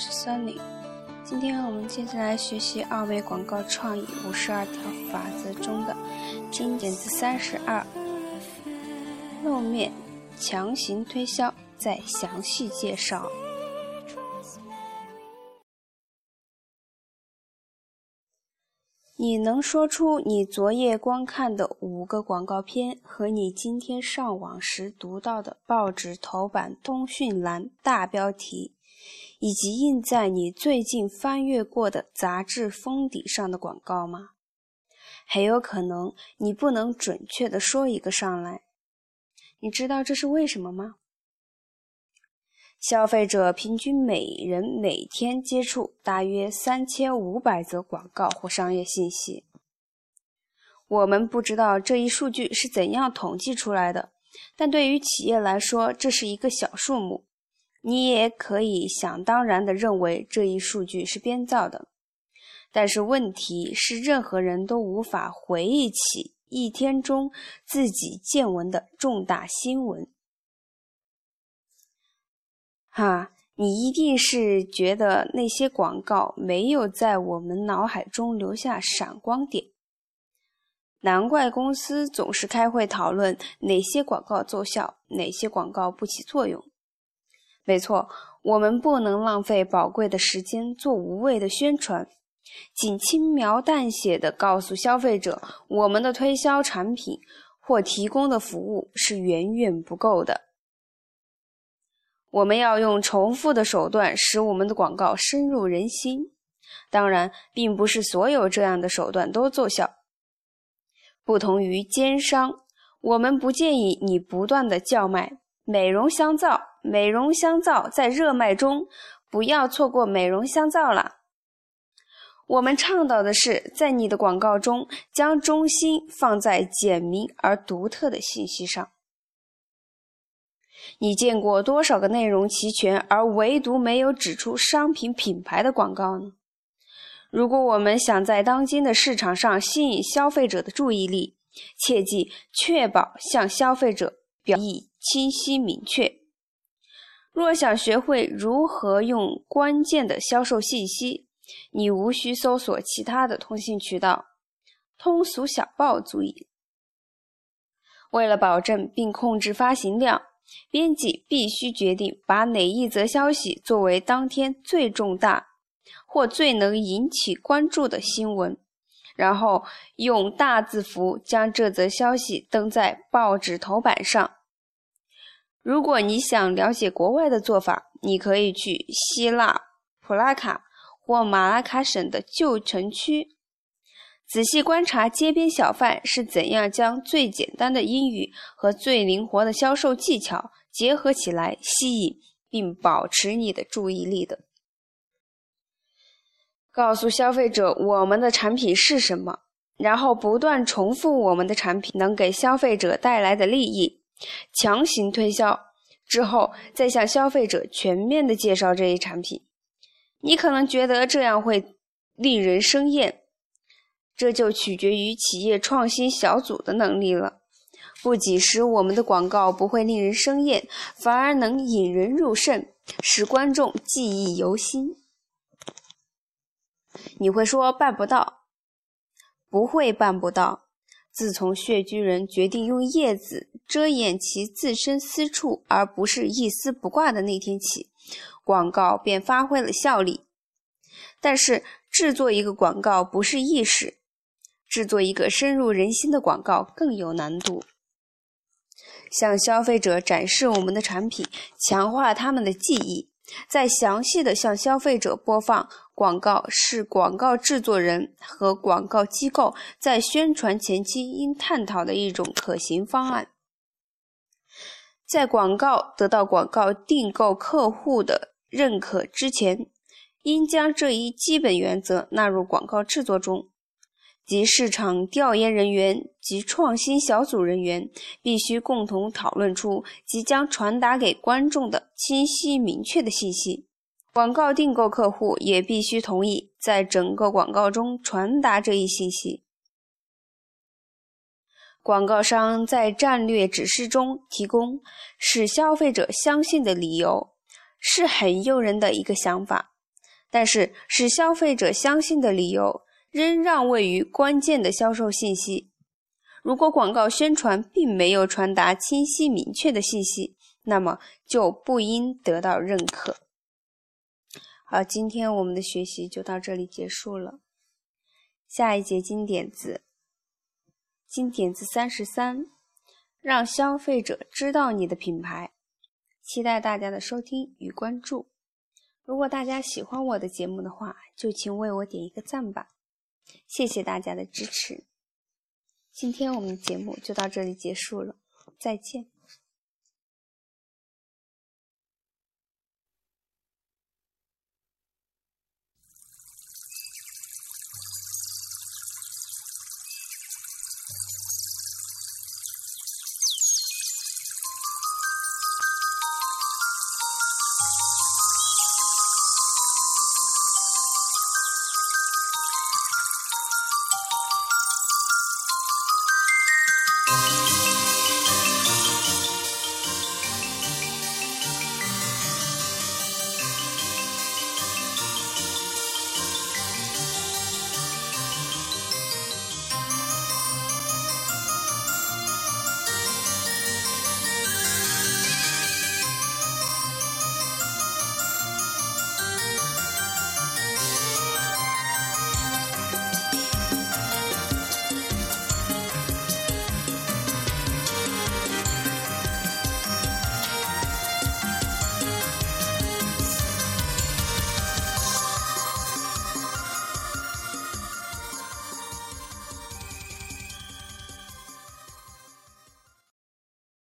是 Sunny。今天我们接着来学习奥美广告创意五十二条法则中的经典字三十二：露面、强行推销、再详细介绍。你能说出你昨夜观看的五个广告片和你今天上网时读到的报纸头版通讯栏大标题，以及印在你最近翻阅过的杂志封底上的广告吗？很有可能你不能准确地说一个上来。你知道这是为什么吗？消费者平均每人每天接触大约三千五百则广告或商业信息。我们不知道这一数据是怎样统计出来的，但对于企业来说，这是一个小数目。你也可以想当然地认为这一数据是编造的。但是问题是，任何人都无法回忆起一天中自己见闻的重大新闻。哈，你一定是觉得那些广告没有在我们脑海中留下闪光点。难怪公司总是开会讨论哪些广告奏效，哪些广告不起作用。没错，我们不能浪费宝贵的时间做无谓的宣传，仅轻描淡写的告诉消费者我们的推销产品或提供的服务是远远不够的。我们要用重复的手段使我们的广告深入人心。当然，并不是所有这样的手段都奏效。不同于奸商，我们不建议你不断的叫卖“美容香皂”，“美容香皂”在热卖中，不要错过“美容香皂”了。我们倡导的是，在你的广告中将中心放在简明而独特的信息上。你见过多少个内容齐全而唯独没有指出商品品牌的广告呢？如果我们想在当今的市场上吸引消费者的注意力，切记确保向消费者表意清晰明确。若想学会如何用关键的销售信息，你无需搜索其他的通信渠道，通俗小报足以。为了保证并控制发行量。编辑必须决定把哪一则消息作为当天最重大或最能引起关注的新闻，然后用大字符将这则消息登在报纸头版上。如果你想了解国外的做法，你可以去希腊普拉卡或马拉卡省的旧城区。仔细观察街边小贩是怎样将最简单的英语和最灵活的销售技巧结合起来，吸引并保持你的注意力的。告诉消费者我们的产品是什么，然后不断重复我们的产品能给消费者带来的利益，强行推销之后，再向消费者全面的介绍这一产品。你可能觉得这样会令人生厌。这就取决于企业创新小组的能力了。不仅使我们的广告不会令人生厌，反而能引人入胜，使观众记忆犹新。你会说办不到？不会办不到。自从穴居人决定用叶子遮掩其自身私处，而不是一丝不挂的那天起，广告便发挥了效力。但是制作一个广告不是易事。制作一个深入人心的广告更有难度。向消费者展示我们的产品，强化他们的记忆，再详细的向消费者播放广告，是广告制作人和广告机构在宣传前期应探讨的一种可行方案。在广告得到广告订购客户的认可之前，应将这一基本原则纳入广告制作中。及市场调研人员及创新小组人员必须共同讨论出即将传达给观众的清晰明确的信息。广告订购客户也必须同意在整个广告中传达这一信息。广告商在战略指示中提供使消费者相信的理由，是很诱人的一个想法。但是使消费者相信的理由仍让位于关键的销售信息。如果广告宣传并没有传达清晰明确的信息，那么就不应得到认可。好，今天我们的学习就到这里结束了。下一节金点子，金点子三十三，让消费者知道你的品牌。期待大家的收听与关注。如果大家喜欢我的节目的话，就请为我点一个赞吧。谢谢大家的支持。今天我们的节目就到这里结束了，再见。